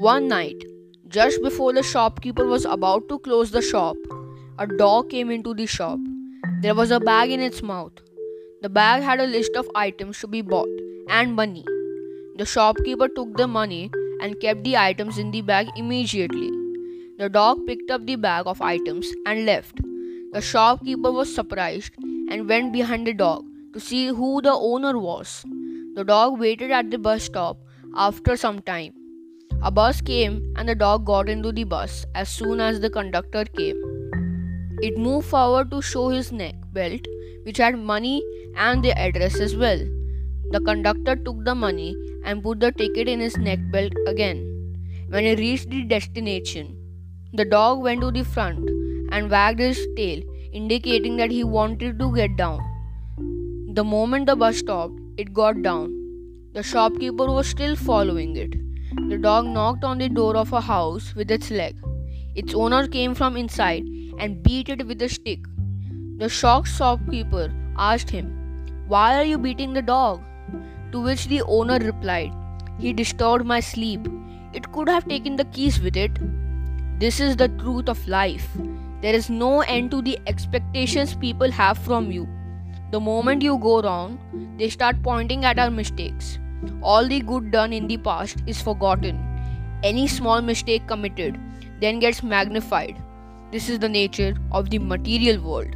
One night, just before the shopkeeper was about to close the shop, a dog came into the shop. There was a bag in its mouth. The bag had a list of items to be bought and money. The shopkeeper took the money and kept the items in the bag immediately. The dog picked up the bag of items and left. The shopkeeper was surprised and went behind the dog to see who the owner was. The dog waited at the bus stop after some time. A bus came and the dog got into the bus as soon as the conductor came. It moved forward to show his neck belt, which had money and the address as well. The conductor took the money and put the ticket in his neck belt again. When he reached the destination, the dog went to the front and wagged his tail, indicating that he wanted to get down. The moment the bus stopped, it got down. The shopkeeper was still following it. The dog knocked on the door of a house with its leg. Its owner came from inside and beat it with a stick. The shocked shopkeeper asked him, Why are you beating the dog? To which the owner replied, He disturbed my sleep. It could have taken the keys with it. This is the truth of life. There is no end to the expectations people have from you. The moment you go wrong, they start pointing at our mistakes. All the good done in the past is forgotten. Any small mistake committed then gets magnified. This is the nature of the material world.